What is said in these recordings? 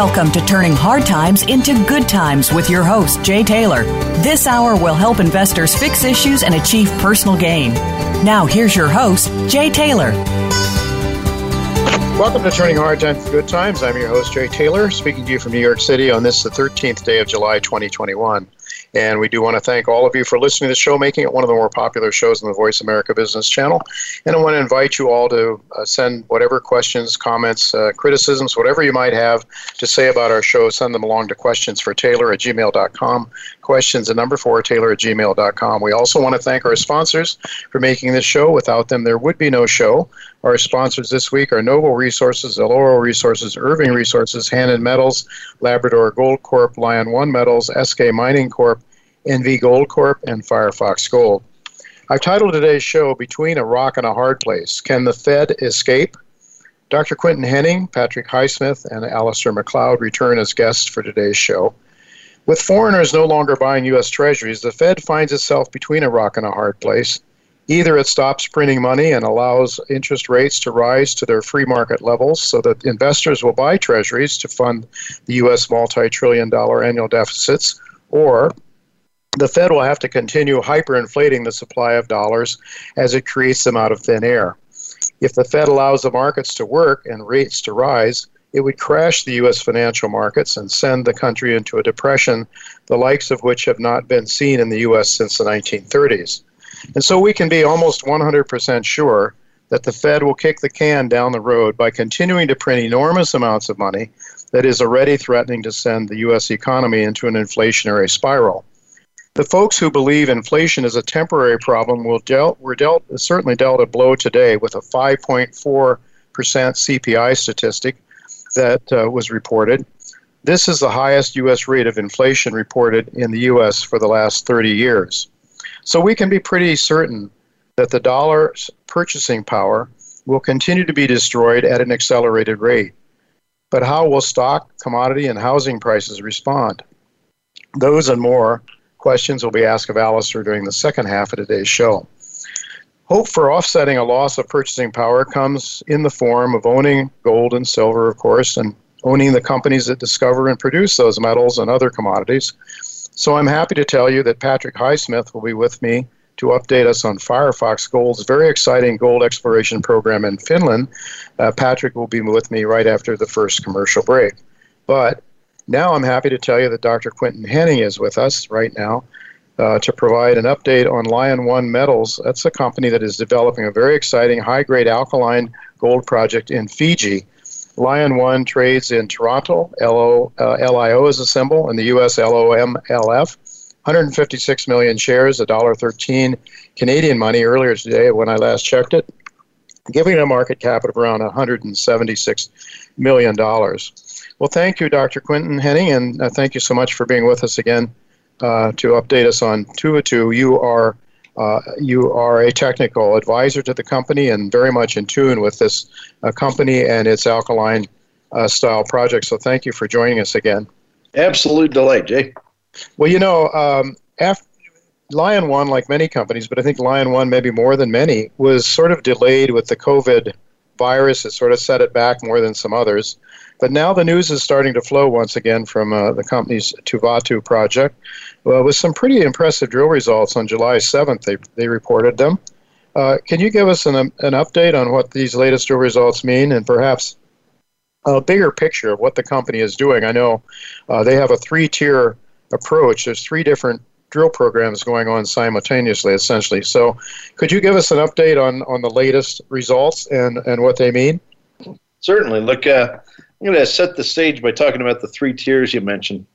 Welcome to Turning Hard Times into Good Times with your host, Jay Taylor. This hour will help investors fix issues and achieve personal gain. Now, here's your host, Jay Taylor. Welcome to Turning Hard Times to Good Times. I'm your host, Jay Taylor, speaking to you from New York City on this, the 13th day of July 2021. And we do want to thank all of you for listening to the show, making it one of the more popular shows on the Voice America Business Channel. And I want to invite you all to uh, send whatever questions, comments, uh, criticisms, whatever you might have to say about our show, send them along to questions for Taylor at gmail.com. Questions, at number four, Taylor at gmail.com. We also want to thank our sponsors for making this show. Without them, there would be no show. Our sponsors this week are Noble Resources, Eloro Resources, Irving Resources, Hannan Metals, Labrador Gold Corp, Lion One Metals, Eskay Mining Corp, NV Gold Corp, and Firefox Gold. I've titled today's show Between a Rock and a Hard Place Can the Fed Escape? Dr. Quinton Hennigh, Patrick Highsmith, and Alasdair Macleod return as guests for today's show. With foreigners no longer buying U.S. Treasuries, the Fed finds itself between a rock and a hard place. Either it stops printing money and allows interest rates to rise to their free market levels so that investors will buy treasuries to fund the U.S. multi trillion dollar annual deficits, or the Fed will have to continue hyperinflating the supply of dollars as it creates them out of thin air. If the Fed allows the markets to work and rates to rise, it would crash the U.S. financial markets and send the country into a depression, the likes of which have not been seen in the U.S. since the 1930s. And so we can be almost 100% sure that the Fed will kick the can down the road by continuing to print enormous amounts of money that is already threatening to send the U.S. economy into an inflationary spiral. The folks who believe inflation is a temporary problem will dealt, were dealt, certainly dealt a blow today with a 5.4% CPI statistic that uh, was reported. This is the highest U.S. rate of inflation reported in the U.S. for the last 30 years. So we can be pretty certain that the dollar's purchasing power will continue to be destroyed at an accelerated rate. But how will stock, commodity, and housing prices respond? Those and more questions will be asked of Alasdair during the second half of today's show. Hope for offsetting a loss of purchasing power comes in the form of owning gold and silver, of course, and owning the companies that discover and produce those metals and other commodities. So I'm happy to tell you that Patrick Highsmith will be with me to update us on Firefox Gold's very exciting gold exploration program in Finland. Uh, Patrick will be with me right after the first commercial break. But now I'm happy to tell you that Dr. Quinton Hennigh is with us right now uh, to provide an update on Lion One Metals. That's a company that is developing a very exciting high grade alkaline gold project in Fiji. Lion One trades in Toronto, LO, uh, LIO is a symbol, in the US LOMLF. 156 million shares, $1.13 Canadian money earlier today when I last checked it, giving it a market cap of around $176 million. Well, thank you, Dr. Quinton Hennigh, and uh, thank you so much for being with us again uh, to update us on Tuvatu. You are uh, you are a technical advisor to the company and very much in tune with this uh, company and its alkaline uh, style project. So thank you for joining us again. Absolute delight, Jay. Well, you know, um, after Lion One, like many companies, but I think Lion One, maybe more than many, was sort of delayed with the COVID virus. has sort of set it back more than some others. But now the news is starting to flow once again from uh, the company's Tuvatu project well, with some pretty impressive drill results on July 7th. They, they reported them. Uh, can you give us an, an update on what these latest drill results mean and perhaps a bigger picture of what the company is doing? I know uh, they have a three tier approach. There's three different drill programs going on simultaneously, essentially. So, could you give us an update on, on the latest results and, and what they mean? Certainly. Look, uh, I'm going to set the stage by talking about the three tiers you mentioned.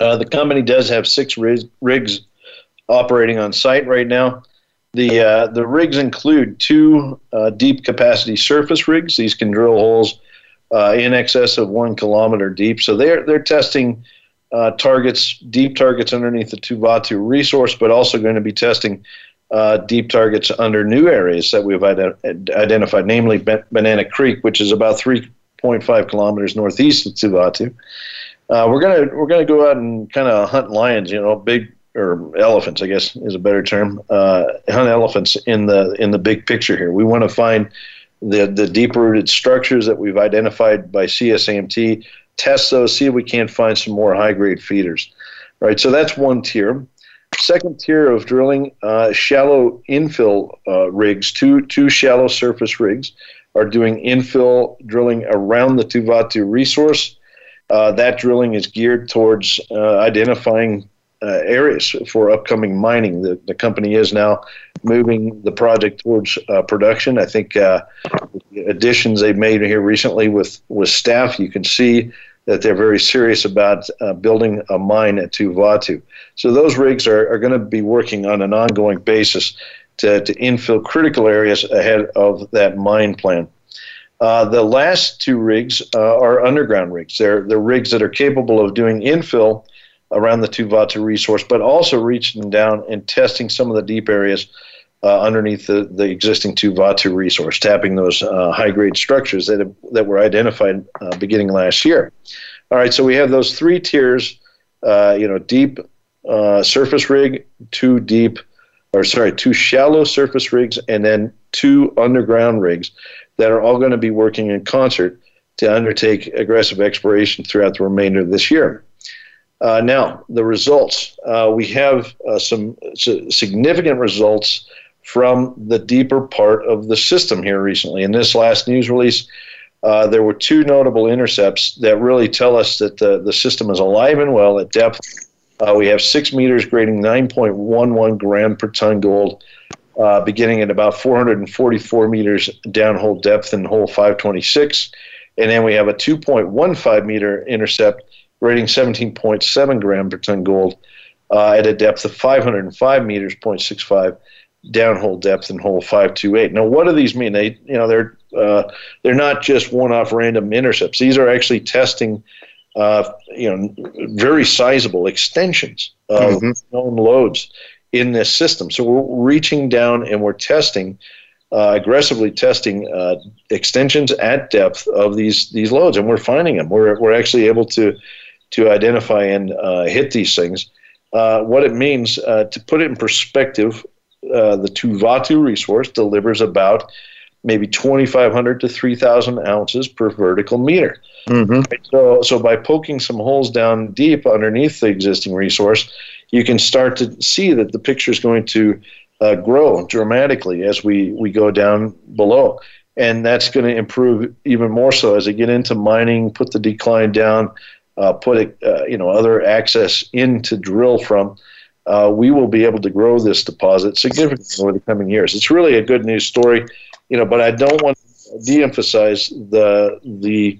Uh, the company does have six rigs, rigs operating on site right now. The uh, the rigs include two uh, deep capacity surface rigs. These can drill holes uh, in excess of one kilometer deep. So they're they're testing uh, targets, deep targets underneath the Tuvatu resource, but also going to be testing uh, deep targets under new areas that we've ident- identified, namely Banana Creek, which is about 3.5 kilometers northeast of Tuvatu. Uh, we're gonna we're gonna go out and kind of hunt lions, you know, big or elephants, I guess is a better term. Uh, hunt elephants in the in the big picture here. We want to find the the deep rooted structures that we've identified by CSAMT. Test those, see if we can't find some more high grade feeders. All right, so that's one tier. Second tier of drilling, uh, shallow infill uh, rigs, two two shallow surface rigs, are doing infill drilling around the Tuvatu resource. Uh, that drilling is geared towards uh, identifying uh, areas for upcoming mining. The, the company is now moving the project towards uh, production. I think additions they've made here recently with, with staff, you can see that they're very serious about uh, building a mine at Tuvatu. So those rigs are, are going to be working on an ongoing basis to, to infill critical areas ahead of that mine plan. Uh, the last two rigs uh, are underground rigs. They're, they're rigs that are capable of doing infill around the Tuvatu resource, but also reaching down and testing some of the deep areas uh, underneath the, the existing Tuvatu resource, tapping those uh, high grade structures that, have, that were identified uh, beginning last year. All right, so we have those three tiers uh, you know, deep uh, surface rig, two deep, or sorry, two shallow surface rigs, and then two underground rigs that are all going to be working in concert to undertake aggressive exploration throughout the remainder of this year. Uh, now, the results. We have some significant results from the deeper part of the system here recently. In this last news release, uh, there were two notable intercepts that really tell us that the, the system is alive and well at depth. Uh, we have six meters grading 9.11 gram per ton gold, uh, beginning at about 444 meters downhole depth in hole 526. And then we have a 2.15 meter intercept grading 17.7 gram per ton gold uh, at a depth of 505 meters, 0.65 downhole depth in hole 528. Now, what do these mean? They, you know, they're uh, they're not just one-off random intercepts. These are actually testing, uh, you know, very sizable extensions of mm-hmm. known lodes in this system. So we're reaching down and we're testing. Uh, aggressively testing uh, extensions at depth of these these lodes, and we're finding them. We're, we're actually able to to identify and uh, hit these things. Uh, what it means, uh, to put it in perspective, uh, the Tuvatu resource delivers about maybe 2,500 to 3,000 ounces per vertical meter. Mm-hmm. So, so by poking some holes down deep underneath the existing resource, you can start to see that the picture is going to uh, grow dramatically as we, we go down below. And that's going to improve even more so as they get into mining, put the decline down, uh, put uh, you know other access in to drill from, uh, we will be able to grow this deposit significantly over the coming years. It's really a good news story, you know. But I don't want to de-emphasize the the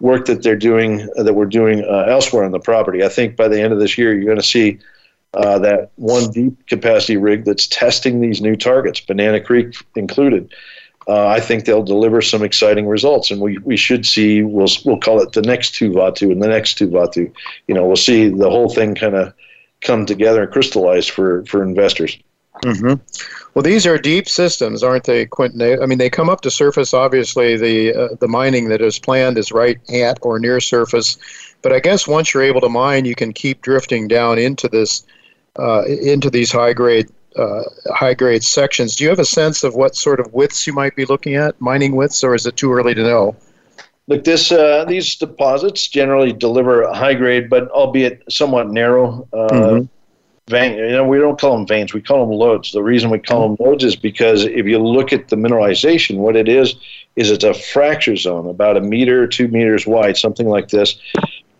work that they're doing that we're doing uh, elsewhere on the property. I think by the end of this year, you're going to see. Uh, that one deep capacity rig that's testing these new targets, Banana Creek included, uh, I think they'll deliver some exciting results, and we, we should see we'll we'll call it the next Tuvatu and the next Tuvatu. You know, we'll see the whole thing kind of come together and crystallize for for investors. Mm-hmm. Well, these are deep systems, aren't they, Quinton? I mean, they come up to surface. Obviously, the uh, the mining that is planned is right at or near surface, but I guess once you're able to mine, you can keep drifting down into this uh, into these high grade uh, high grade sections. Do you have a sense of what sort of widths you might be looking at, mining widths, or is it too early to know? Look, this uh, these deposits generally deliver high grade, but albeit somewhat narrow. Uh, mm-hmm. Vein, you know, we don't call them veins; we call them lodes. The reason we call them lodes is because if you look at the mineralization, what it is is it's a fracture zone, about a meter, two meters wide, something like this.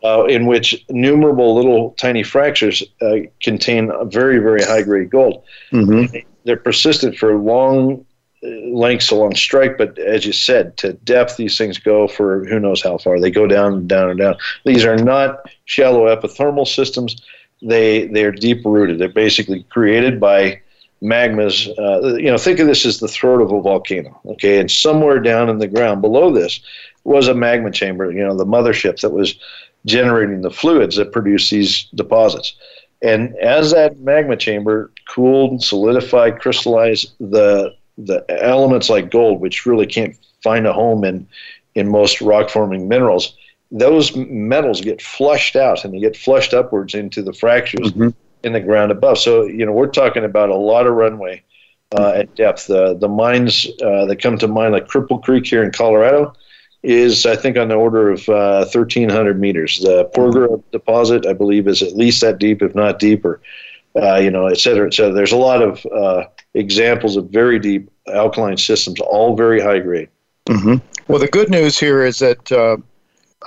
Uh, in which numerable little tiny fractures uh, contain very, very high grade gold. Mm-hmm. They're persistent for long lengths along strike, but as you said, to depth, these things go for who knows how far. They go down and down and down. These are not shallow epithermal systems. They they're deep rooted. They're basically created by magmas. Uh, you know, think of this as the throat of a volcano. Okay, and somewhere down in the ground below this was a magma chamber. You know, the mothership that was generating the fluids that produce these deposits. And as that magma chamber cooled, solidified, crystallized, the the elements like gold, which really can't find a home in in most rock forming minerals, those metals get flushed out and they get flushed upwards into the fractures mm-hmm. in the ground above. So you know we're talking about a lot of runway uh, at depth. Uh, the mines uh, that come to mind, like Cripple Creek here in Colorado, is I think on the order of 1,300 uh, meters. The Porgera deposit, I believe, is at least that deep, if not deeper. Uh, you know, et cetera, et cetera. There's a lot of uh, examples of very deep alkaline systems, all very high grade. Mm-hmm. Well, the good news here is that uh,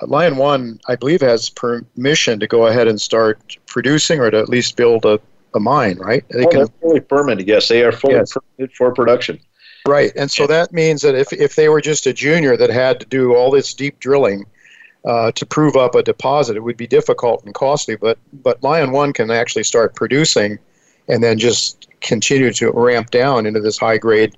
Lion One, I believe, has permission to go ahead and start producing, or to at least build a, a mine, right? They oh, can, fully permitted. Yes, they are fully yes. permitted for production. Right, and so that means that if, if they were just a junior that had to do all this deep drilling uh, to prove up a deposit, it would be difficult and costly. But but Lion One can actually start producing, and then just continue to ramp down into this high grade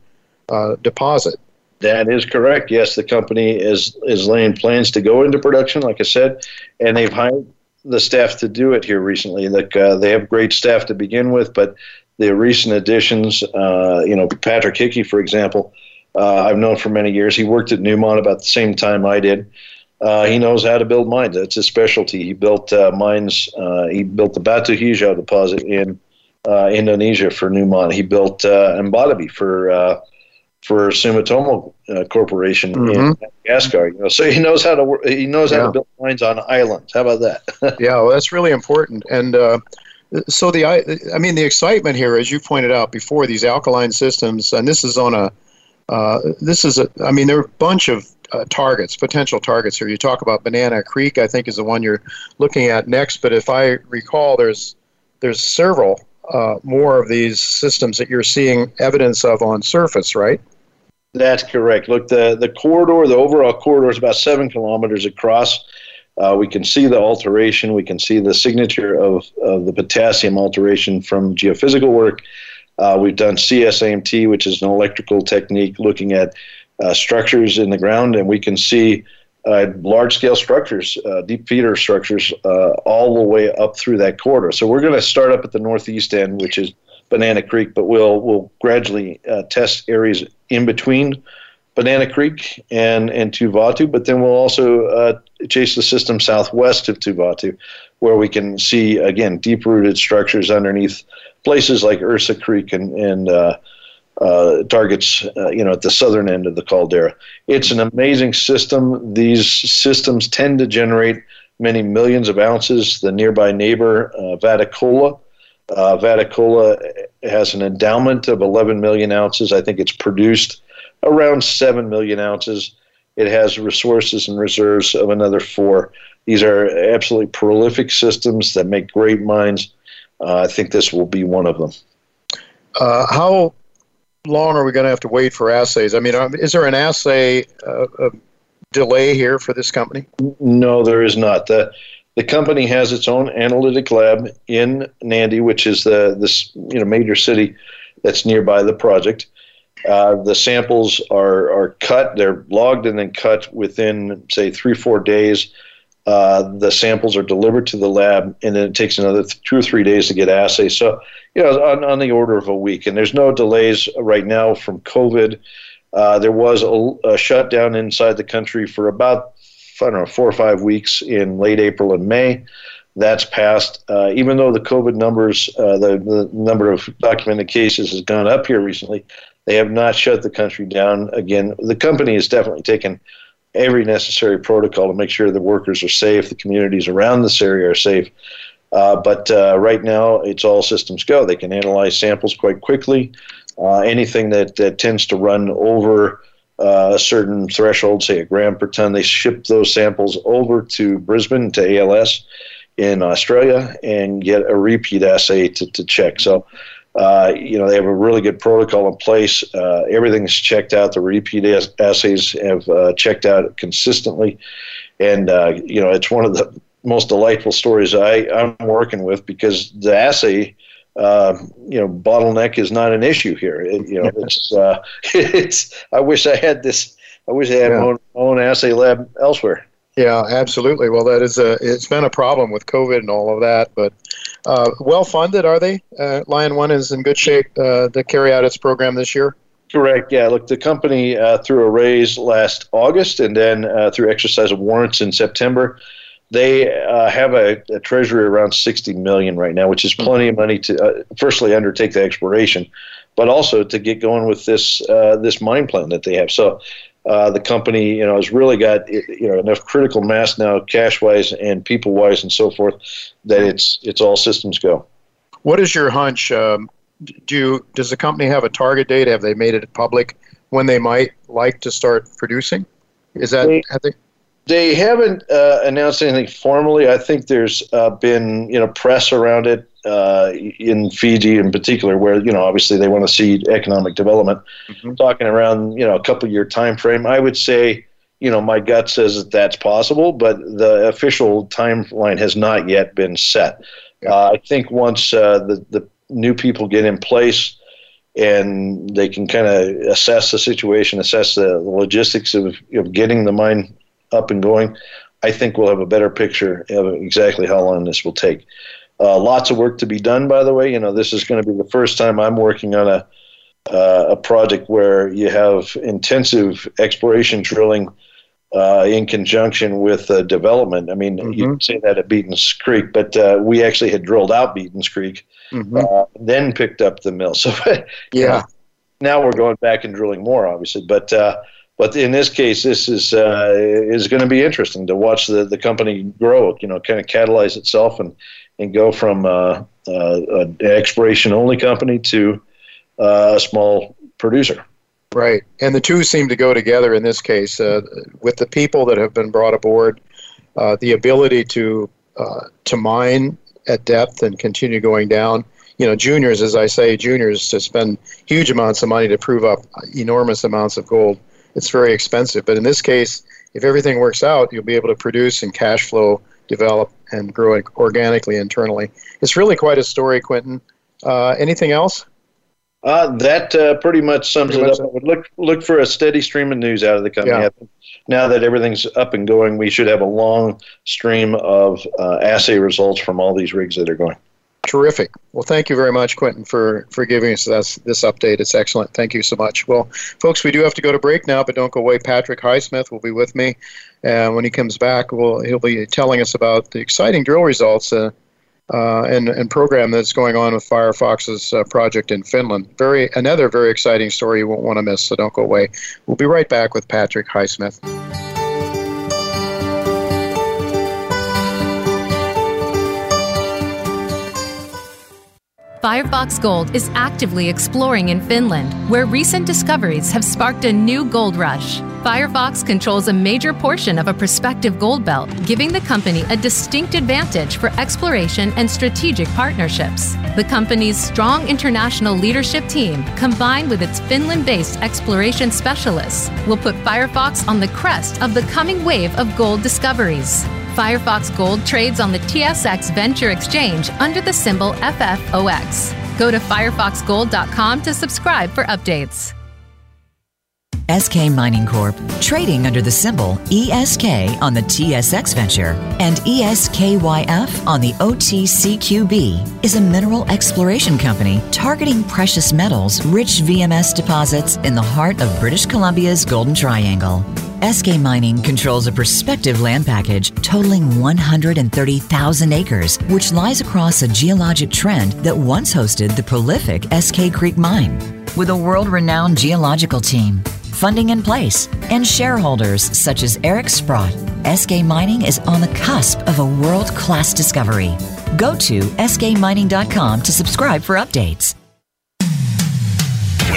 uh, deposit. That is correct. Yes, the company is is laying plans to go into production, like I said, and they've hired the staff to do it here recently. Like uh, they have great staff to begin with, but the recent additions, uh, you know, Patrick Hickey, for example, uh, I've known for many years. He worked at Newmont about the same time I did. Uh, he knows how to build mines. That's his specialty. He built uh, mines. Uh, he built the Batu Hijau deposit in uh, Indonesia for Newmont. He built uh, for for Sumitomo Corporation mm-hmm. in Madagascar. You know, so he knows how to he knows yeah. how to build mines on islands. How about that? yeah, well, that's really important. And so the I mean the excitement here, as you pointed out before, these alkaline systems, and this is on a uh, this is a I mean there are a bunch of uh, targets, potential targets here. You talk about Banana Creek, I think is the one you're looking at next. But if I recall, there's there's several uh, more of these systems that you're seeing evidence of on surface, right? That's correct. Look, the the corridor, the overall corridor is about seven kilometers across. Uh, we can see the alteration. We can see the signature of, of the potassium alteration from geophysical work. Uh, we've done CSAMT, which is an electrical technique looking at uh, structures in the ground, and we can see uh, large scale structures, uh, deep feeder structures, uh, all the way up through that corridor. So we're going to start up at the northeast end, which is Banana Creek, but we'll, we'll gradually test areas in between Banana Creek and, and Tuvatu, but then we'll also uh, chase the system southwest of Tuvatu, where we can see, again, deep rooted structures underneath places like Ursa Creek and, and uh, targets, uh, you know, at the southern end of the caldera. It's an amazing system. These systems tend to generate many millions of ounces. The nearby neighbor, uh, Vaticola, uh, Vatukoula has an endowment of 11 million ounces. I think it's produced around 7 million ounces. It has resources and reserves of another four. These are absolutely prolific systems that make great mines. Uh, I think this will be one of them. Uh, how long are we going to have to wait for assays? I mean, um, is there an assay uh, delay here for this company? No, there is not. The, the company has its own analytic lab in Nadi, which is the this you know major city that's nearby the project. Uh, the samples are, are cut, they're logged and then cut within, say, three, four days. Uh, the samples are delivered to the lab, and then it takes another th- two or three days to get assays. So, you know, on, on the order of a week. And there's no delays right now from COVID. Uh, there was a, a, shutdown inside the country for about, I don't know, four or five weeks in late April and May. That's passed. Uh, even though the COVID numbers, uh, the, the number of documented cases has gone up here recently, they have not shut the country down. Again, the company has definitely taken every necessary protocol to make sure the workers are safe, the communities around this area are safe. Uh, but uh, right now, it's all systems go. They can analyze samples quite quickly. Uh, anything that, that tends to run over uh, a certain threshold, say a gram per ton. They ship those samples over to Brisbane to ALS in Australia and get a repeat assay to, to check. So, uh, you know, they have a really good protocol in place. Uh, everything's checked out. The repeat assays have uh, checked out consistently. And, uh, you know, it's one of the most delightful stories I, I'm working with because the assay uh, you know, bottleneck is not an issue here. It, you know, it's uh, it's. I wish I had this. I wish I had yeah. my own, own assay lab elsewhere. Yeah, absolutely. Well, that is a. It's been a problem with COVID and all of that, but uh, well funded are they? Uh, Lion One is in good shape uh, to carry out its program this year. Correct. Yeah. Look, the company uh, threw a raise last August, and then uh, through exercise of warrants in September. They uh, have a, a, treasury around 60 million right now, which is plenty of money to uh, firstly undertake the exploration, but also to get going with this uh, this mine plan that they have. So uh, the company, you know, has really got you know enough critical mass now, cash wise and people wise and so forth, that it's it's all systems go. What is your hunch? Um, do you, does the company have a target date? Have they made it public when they might like to start producing? Is that have they they haven't uh, announced anything formally. I think there's uh, been you know press around it uh, in Fiji in particular, where you know obviously they want to see economic development. Mm-hmm. Talking around you know a couple year time frame, I would say you know my gut says that that's possible, but the official timeline has not yet been set. Yeah. Uh, I think once uh, the the new people get in place and they can kind of assess the situation, assess the logistics of, of getting the mine up and going, I think we'll have a better picture of exactly how long this will take. Uh, lots of work to be done, by the way. You know, this is going to be the first time I'm working on a uh, a project where you have intensive exploration drilling uh, in conjunction with uh, development. I mean, mm-hmm. you can say that at Beaton's Creek, but uh, we actually had drilled out Beaton's Creek, mm-hmm. Uh, then picked up the mill. So, yeah. Now we're going back and drilling more, obviously. But uh, but in this case, this is uh, is going to be interesting to watch the, the company grow. You know, kind of catalyze itself and and go from uh, uh, an exploration only company to uh, a small producer. Right, and the two seem to go together in this case uh, with the people that have been brought aboard, uh, the ability to to mine at depth and continue going down you know, juniors, as I say, juniors to spend huge amounts of money to prove up enormous amounts of gold it's very expensive. But in this case, if everything works out, you'll be able to produce and cash flow, develop, and grow it organically internally. It's really quite a story, Quinton. Uh, anything else? Uh, that uh, pretty much sums pretty it much up. I would look look for a steady stream of news out of the company. Yeah. Now that everything's up and going, we should have a long stream of uh, assay results from all these rigs that are going. Terrific. Well, thank you very much, Quinton, for, for giving us this, this update. It's excellent. Thank you so much. Well, folks, we do have to go to break now, but don't go away. Patrick Highsmith will be with me. And when he comes back, we'll, he'll be telling us about the exciting drill results uh, uh, and, and program that's going on with Firefox's uh, project in Finland. Very Another very exciting story you won't want to miss, so don't go away. We'll be right back with Patrick Highsmith. Firefox Gold is actively exploring in Finland, where recent discoveries have sparked a new gold rush. Firefox controls a major portion of a prospective gold belt, giving the company a distinct advantage for exploration and strategic partnerships. The company's strong international leadership team, combined with its Finland based exploration specialists, will put Firefox on the crest of the coming wave of gold discoveries. Firefox Gold trades on the TSX Venture Exchange under the symbol FFOX. Go to firefoxgold.com to subscribe for updates. Eskay Mining Corp, trading under the symbol ESK on the TSX Venture and ESKYF on the OTCQB, is a mineral exploration company targeting precious metals rich VMS deposits in the heart of British Columbia's Golden Triangle. Eskay Mining controls a prospective land package totaling 130,000 acres, which lies across a geologic trend that once hosted the prolific Eskay Creek Mine. With a world renowned geological team, funding in place, and shareholders such as Eric Sprott, Eskay Mining is on the cusp of a world class discovery. Go to eskaymining.com to subscribe for updates.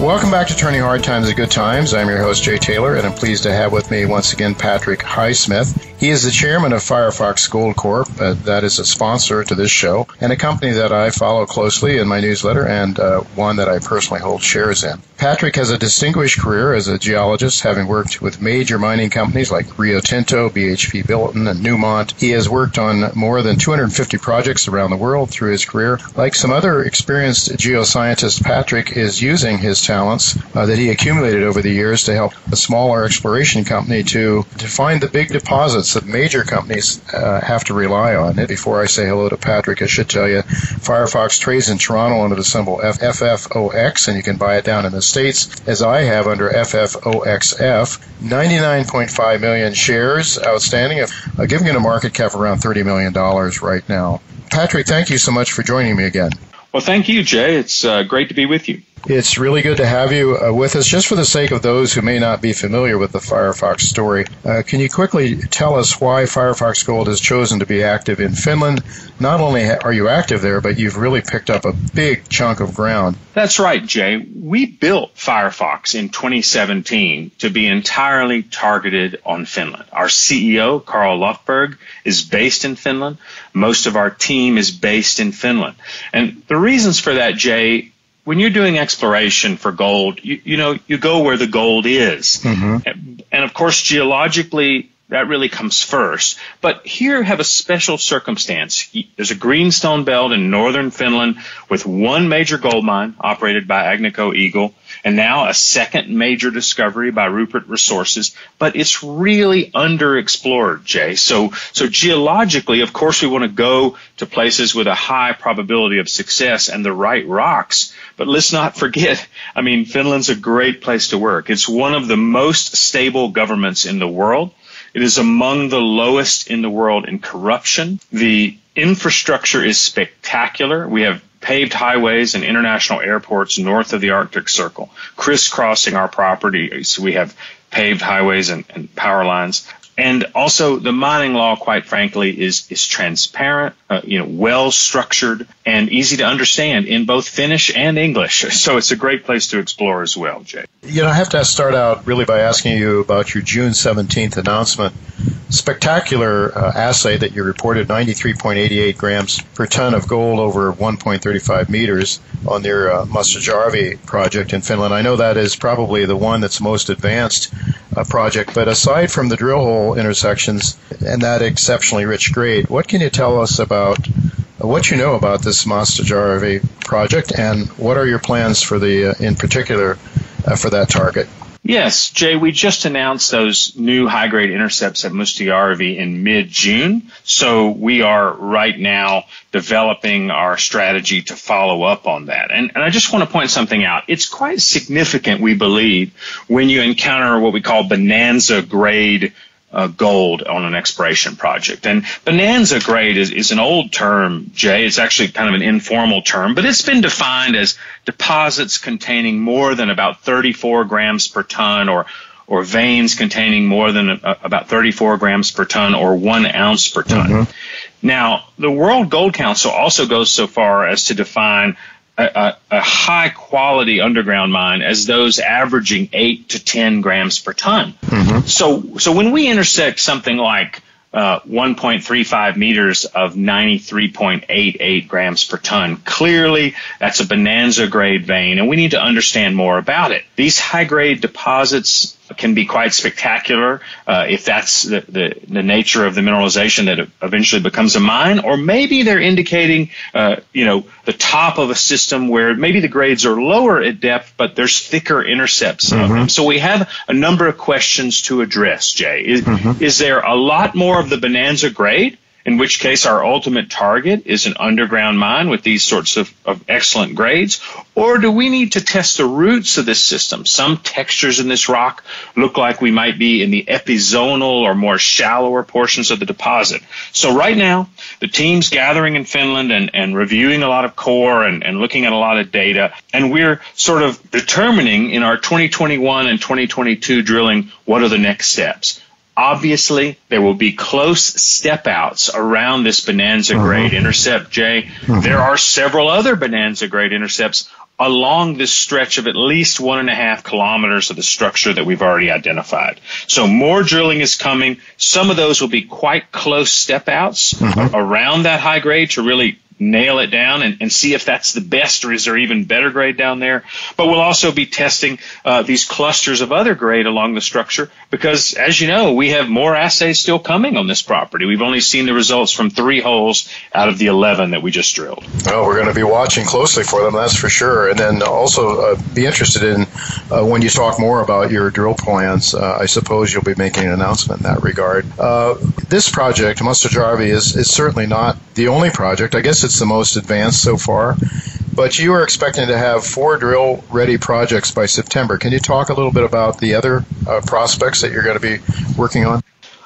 Welcome back to Turning Hard Times to Good Times. I'm your host, Jay Taylor, and I'm pleased to have with me once again Patrick Highsmith. He is the chairman of Firefox Gold Corp. Uh, that is a sponsor to this show and a company that I follow closely in my newsletter and uh, one that I personally hold shares in. Patrick has a distinguished career as a geologist, having worked with major mining companies like Rio Tinto, BHP Billiton, and Newmont. He has worked on more than 250 projects around the world through his career. Like some other experienced geoscientists, Patrick is using his talents uh, that he accumulated over the years to help a smaller exploration company to, to find the big deposits that major companies uh, have to rely on. It. Before I say hello to Patrick, I should tell you Firefox trades in Toronto under the symbol FFOX, and you can buy it down in the States, as I have under FFOXF. 99.5 million shares outstanding, uh, giving it a market cap of around $30 million right now. Patrick, thank you so much for joining me again. Well, thank you, Jay. It's uh, great to be with you. It's really good to have you uh, with us. Just for the sake of those who may not be familiar with the Firefox story, uh, can you quickly tell us why Firefox Gold has chosen to be active in Finland? Not only are you active there, but you've really picked up a big chunk of ground. That's right, Jay. We built Firefox in 2017 to be entirely targeted on Finland. Our CEO, Carl Löfberg, is based in Finland. Most of our team is based in Finland. And the reasons for that, Jay, when you're doing exploration for gold, you, you know, you go where the gold is. Mm-hmm. And of course, geologically, that really comes first. But here have a special circumstance. There's a greenstone belt in northern Finland with one major gold mine operated by Agnico Eagle and now a second major discovery by Rupert Resources, but it's really underexplored, Jay. So, so geologically, of course, we want to go to places with a high probability of success and the right rocks. But let's not forget, I mean, Finland's a great place to work. It's one of the most stable governments in the world. It is among the lowest in the world in corruption. The infrastructure is spectacular. We have paved highways and international airports north of the Arctic Circle, crisscrossing our property. So we have paved highways and, and power lines. And also, the mining law, quite frankly, is is transparent, uh, you know, well structured, and easy to understand in both Finnish and English. So it's a great place to explore as well, Jay. You know, I have to start out really by asking you about your June seventeenth announcement. Spectacular uh, assay that you reported 93.88 grams per ton of gold over 1.35 meters on their uh, Mustajärvi project in Finland. I know that is probably the one that's most advanced uh, project, but aside from the drill hole intersections and that exceptionally rich grade. What can you tell us about what you know about this Mustajärvi project and what are your plans for the, uh, in particular, uh, for that target? Yes, Jay, we just announced those new high grade intercepts at Mustajärvi in mid June. So we are right now developing our strategy to follow up on that. And, and I just want to point something out. It's quite significant, we believe, when you encounter what we call bonanza grade uh, gold on an exploration project. And bonanza grade is, is an old term, Jay. It's actually kind of an informal term, but it's been defined as deposits containing more than about 34 grams per ton or or veins containing more than uh, about 34 grams per ton or one ounce per ton. Mm-hmm. Now, the World Gold Council also goes so far as to define a, a, high quality underground mine as those averaging eight to 10 grams per ton. Mm-hmm. So, so when we intersect something like uh, 1.35 meters of 93.88 grams per ton. Clearly, that's a bonanza grade vein, and we need to understand more about it. These high grade deposits can be quite spectacular uh, if that's the, the, the, nature of the mineralization that eventually becomes a mine, or maybe they're indicating, uh, you know, the top of a system where maybe the grades are lower at depth, but there's thicker intercepts mm-hmm. So we have a number of questions to address, Jay. Is, mm-hmm. is there a lot more of the bonanza grade? In which case our ultimate target is an underground mine with these sorts of, of excellent grades? Or do we need to test the roots of this system? Some textures in this rock look like we might be in the epizonal or more shallower portions of the deposit. So right now, the team's gathering in Finland and, and reviewing a lot of core and, and looking at a lot of data. And we're sort of determining in our 2021 and 2022 drilling what are the next steps. Obviously, there will be close step outs around this bonanza uh-huh. grade intercept, Jay. Uh-huh. There are several other bonanza grade intercepts along this stretch of at least one and a half kilometers of the structure that we've already identified. So more drilling is coming. Some of those will be quite close step outs uh-huh. around that high grade to really nail it down and, and see if that's the best or is there even better grade down there. But we'll also be testing uh, these clusters of other grade along the structure because, as you know, we have more assays still coming on this property. We've only seen the results from three holes out of the 11 that we just drilled. Oh, we're going to be watching closely for them, that's for sure. And then also uh, be interested in uh, when you talk more about your drill plans. Uh, I suppose you'll be making an announcement in that regard. Uh, this project, Mustajärvi, is, is certainly not the only project. I guess it's the most advanced so far. But you are expecting to have four drill ready projects by September. Can you talk a little bit about the other uh, prospects that you're going to be working on?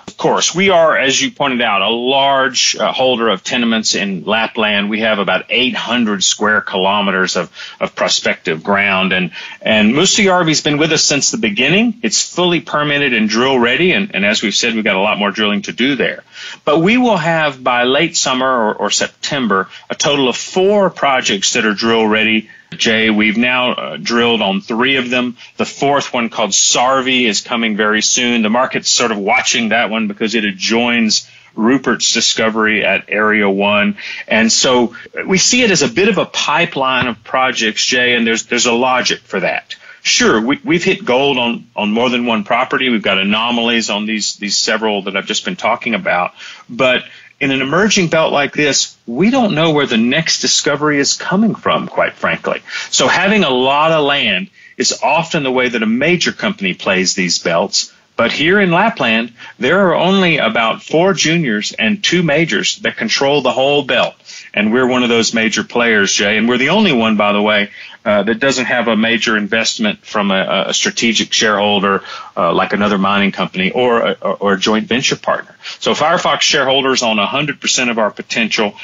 Of course, we are, as you pointed out, a large uh, holder of tenements in Lapland. We have about 800 square kilometers of, of prospective ground, and and Mustajärvi's been with us since the beginning. It's fully permitted and drill ready, and, and as we've said, we've got a lot more drilling to do there. But we will have by late summer or, or September a total of four projects that are drill ready Jay. We've now uh, drilled on three of them. The fourth one called Sarvi is coming very soon. The market's sort of watching that one because it adjoins Rupert's discovery at Area 1. And so we see it as a bit of a pipeline of projects, Jay, and there's, there's a logic for that. Sure, we, we've hit gold on, on more than one property. We've got anomalies on these, these several that I've just been talking about. But in an emerging belt like this, we don't know where the next discovery is coming from, quite frankly. So having a lot of land is often the way that a major company plays these belts. But here in Lapland, there are only about four juniors and two majors that control the whole belt. And we're one of those major players, Jay. And we're the only one, by the way, uh, that doesn't have a major investment from a, a strategic shareholder uh, like another mining company or a, or a joint venture partner. So Firefox shareholders own 100% of our potential,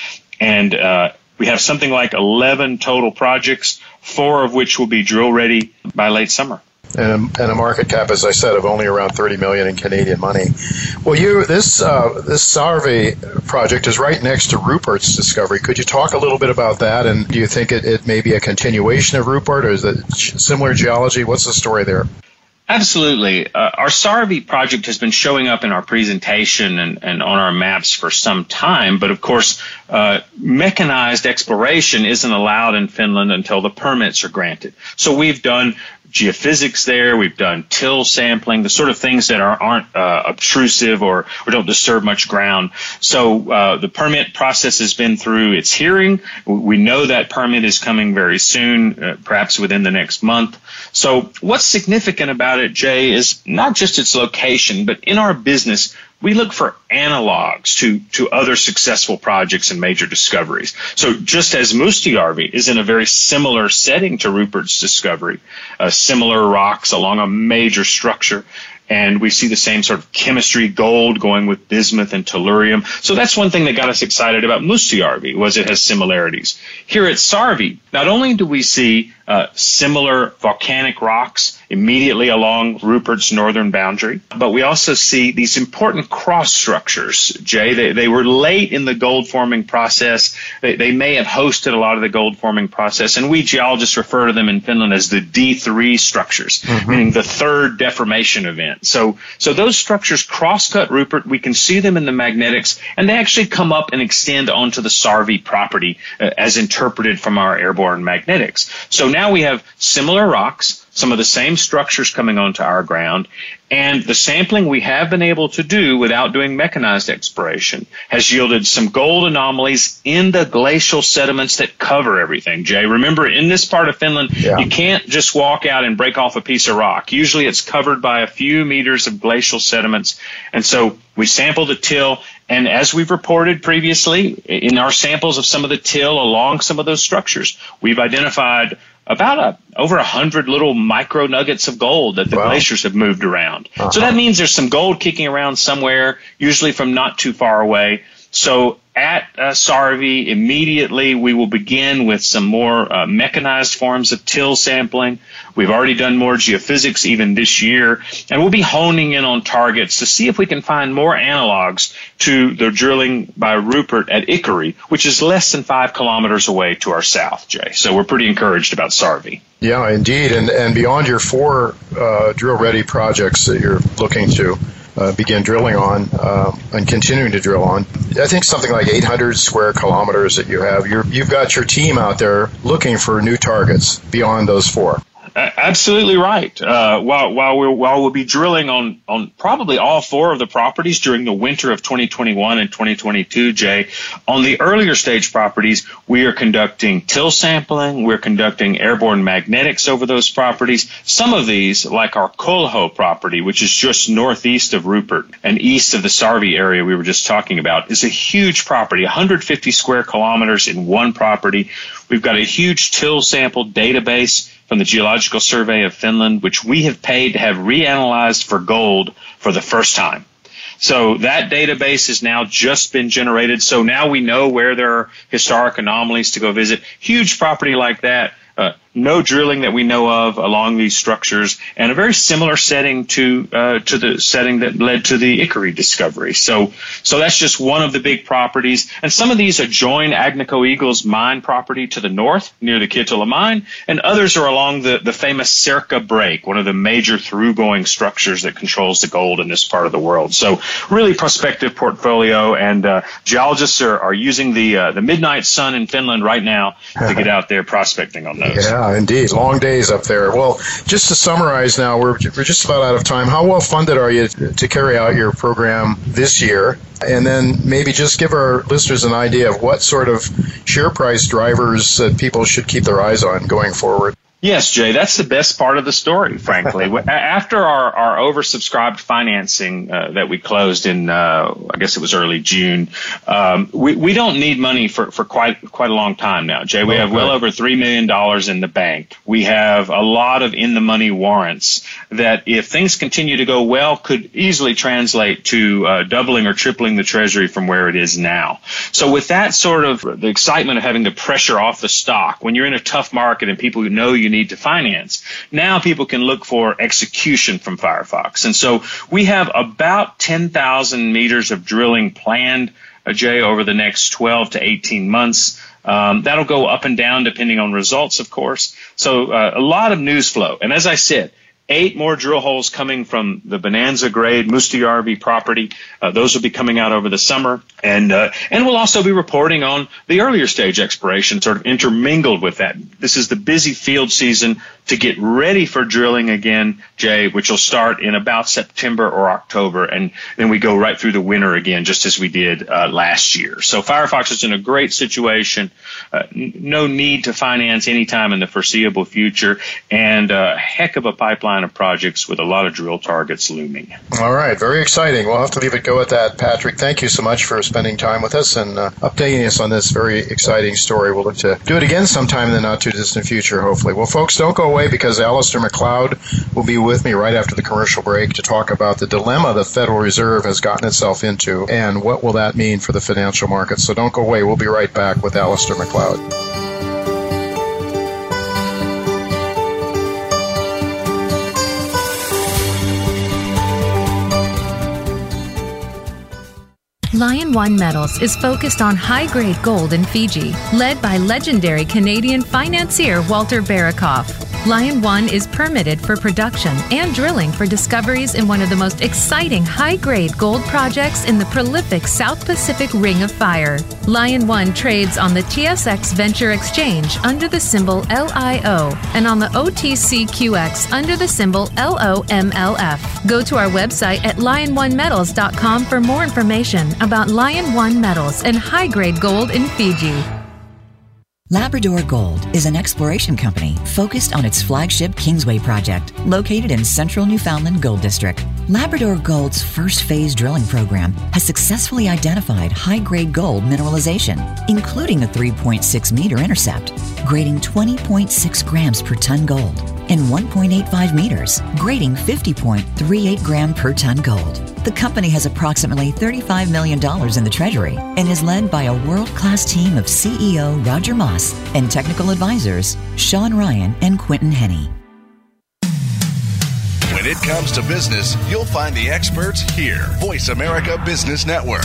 and uh, we have something like 11 total projects, four of which will be drill ready by late summer and a, and a, market cap, as I said, of only around 30 million in Canadian money. Well, you this uh, this Sarvi project is right next to Rupert's discovery. Could you talk a little bit about that? And do you think it, it may be a continuation of Rupert, or is it similar geology? What's the story there? Absolutely. Uh, our Sarvi project has been showing up in our presentation and, and on our maps for some time, but of course, uh, mechanized exploration isn't allowed in Finland until the permits are granted. So we've done geophysics there. We've done till sampling, the sort of things that are, aren't uh, obtrusive or, or don't disturb much ground. So uh, the permit process has been through its hearing. We know that permit is coming very soon, uh, perhaps within the next month. So what's significant about it, Jay, is not just its location, but in our business, we look for analogs to, to other successful projects and major discoveries. So just as Mustajärvi is in a very similar setting to Rupert's discovery, uh, similar rocks along a major structure, and we see the same sort of chemistry, gold going with bismuth and tellurium. So that's one thing that got us excited about Mustajärvi was it has similarities. Here at Sarvi, not only do we see uh, similar volcanic rocks immediately along Rupert's northern boundary. But we also see these important cross structures, Jay. They, they were late in the gold forming process. They, they may have hosted a lot of the gold forming process, and we geologists refer to them in Finland as the D3 structures, mm-hmm. meaning the third deformation event. So, so those structures cross-cut Rupert. We can see them in the magnetics, and they actually come up and extend onto the Sarvi property uh, as interpreted from our airborne magnetics. So now we have similar rocks, some of the same structures coming onto our ground. And the sampling we have been able to do without doing mechanized exploration has yielded some gold anomalies in the glacial sediments that cover everything. Jay, remember in this part of Finland, yeah. you can't just walk out and break off a piece of rock. Usually it's covered by a few meters of glacial sediments. And so we sampled the till and as we've reported previously in our samples of some of the till along some of those structures, we've identified about a, over a hundred little micro nuggets of gold that the wow. glaciers have moved around. Uh-huh. So that means there's some gold kicking around somewhere, usually from not too far away. So at uh, Sarvi, immediately we will begin with some more uh, mechanized forms of till sampling. We've already done more geophysics even this year, and we'll be honing in on targets to see if we can find more analogs to the drilling by Rupert at Ikkari, which is less than five kilometers away to our south, Jay. So we're pretty encouraged about Sarvi. Yeah, indeed. And, and beyond your four uh, drill ready projects that you're looking to, uh, began drilling on uh, and continuing to drill on. I think something like 800 square kilometers that you have. you you've got your team out there looking for new targets beyond those four. Absolutely right. Uh, while while we while we'll be drilling on on probably all four of the properties during the winter of 2021 and 2022, Jay, on the earlier stage properties, we are conducting till sampling. We're conducting airborne magnetics over those properties. Some of these, like our Colho property, which is just northeast of Rupert and east of the Sarvi area we were just talking about, is a huge property, 150 square kilometers in one property. We've got a huge till sample database from the Geological Survey of Finland, which we have paid to have reanalyzed for gold for the first time. So that database has now just been generated. So now we know where there are historic anomalies to go visit. Huge property like that uh, no drilling that we know of along these structures, and a very similar setting to uh, to the setting that led to the Ikkari discovery. So, so that's just one of the big properties, and some of these adjoin Agnico Eagle's mine property to the north near the Kittilä mine, and others are along the the famous Sirkka break, one of the major through-going structures that controls the gold in this part of the world. So, really prospective portfolio, and uh, geologists are, are using the uh, the midnight sun in Finland right now to get out there prospecting on those. Yeah, indeed. Long days up there. Well, just to summarize now, we're, we're just about out of time. How well funded are you to carry out your program this year? And then maybe just give our listeners an idea of what sort of share price drivers that people should keep their eyes on going forward. Yes, Jay, that's the best part of the story, frankly. After our, our oversubscribed financing uh, that we closed in, uh, I guess it was early June, um, we, we don't need money for, for quite quite a long time now, Jay. We have well over $3 million in the bank. We have a lot of in the money warrants that, if things continue to go well, could easily translate to uh, doubling or tripling the Treasury from where it is now. So, with that sort of the excitement of having the pressure off the stock, when you're in a tough market and people who know you need to finance. Now people can look for execution from Firefox. And so we have about 10,000 meters of drilling planned, uh, Jay, over the next 12 to 18 months. Um, that'll go up and down depending on results, of course. So uh, a lot of news flow. And as I said, eight more drill holes coming from the Bonanza grade Mustajärvi property. Uh, those will be coming out over the summer, and uh, and we'll also be reporting on the earlier stage exploration, sort of intermingled with that. This is the busy field season to get ready for drilling again, Jay, which will start in about September or October, and then we go right through the winter again, just as we did uh, last year. So Firefox is in a great situation. Uh, n- no need to finance anytime in the foreseeable future, and a heck of a pipeline of projects with a lot of drill targets looming. All right, very exciting. We'll have to leave it go at that, Patrick. Thank you so much for spending time with us and uh, updating us on this very exciting story. We'll look to do it again sometime in the not too distant future, hopefully. Well, folks, don't go away because Alasdair Macleod will be with me right after the commercial break to talk about the dilemma the Federal Reserve has gotten itself into and what will that mean for the financial markets. So don't go away. We'll be right back with Alasdair Macleod. Lion One Metals is focused on high grade gold in Fiji, led by legendary Canadian financier Walter Berukoff. Lion One is permitted for production and drilling for discoveries in one of the most exciting high grade gold projects in the prolific South Pacific Ring of Fire. Lion One trades on the TSX Venture Exchange under the symbol LIO and on the OTCQX under the symbol LOMLF. Go to our website at lion1metals.com for more information about Lion One Metals and high grade gold in Fiji. Labrador Gold is an exploration company focused on its flagship Kingsway project, located in central Newfoundland Gold District. Labrador Gold's first phase drilling program has successfully identified high grade gold mineralization, including a 3.6 meter intercept, grading 20.6 grams per ton gold, and 1.85 meters, grading 50.38 gram per ton gold. The company has approximately $35 million in the treasury and is led by a world class team of CEO Roger Moss and technical advisors Shawn Ryan and Quinton Hennigh. When it comes to business, you'll find the experts here. Voice America Business Network.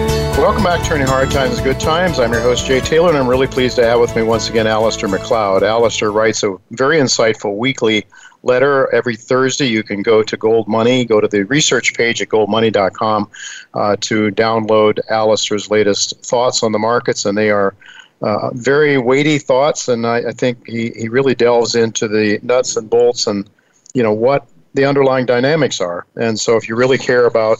Welcome back Turning Hard Times Good Times. I'm your host, Jay Taylor, and I'm really pleased to have with me once again Alasdair Macleod. Alasdair writes a very insightful weekly letter every Thursday. You can go to Gold Money, go to the research page at goldmoney.com uh, to download Alasdair's latest thoughts on the markets, and they are uh, very weighty thoughts, and I, I think he, he really delves into the nuts and bolts and you know what the underlying dynamics are. And so, if you really care about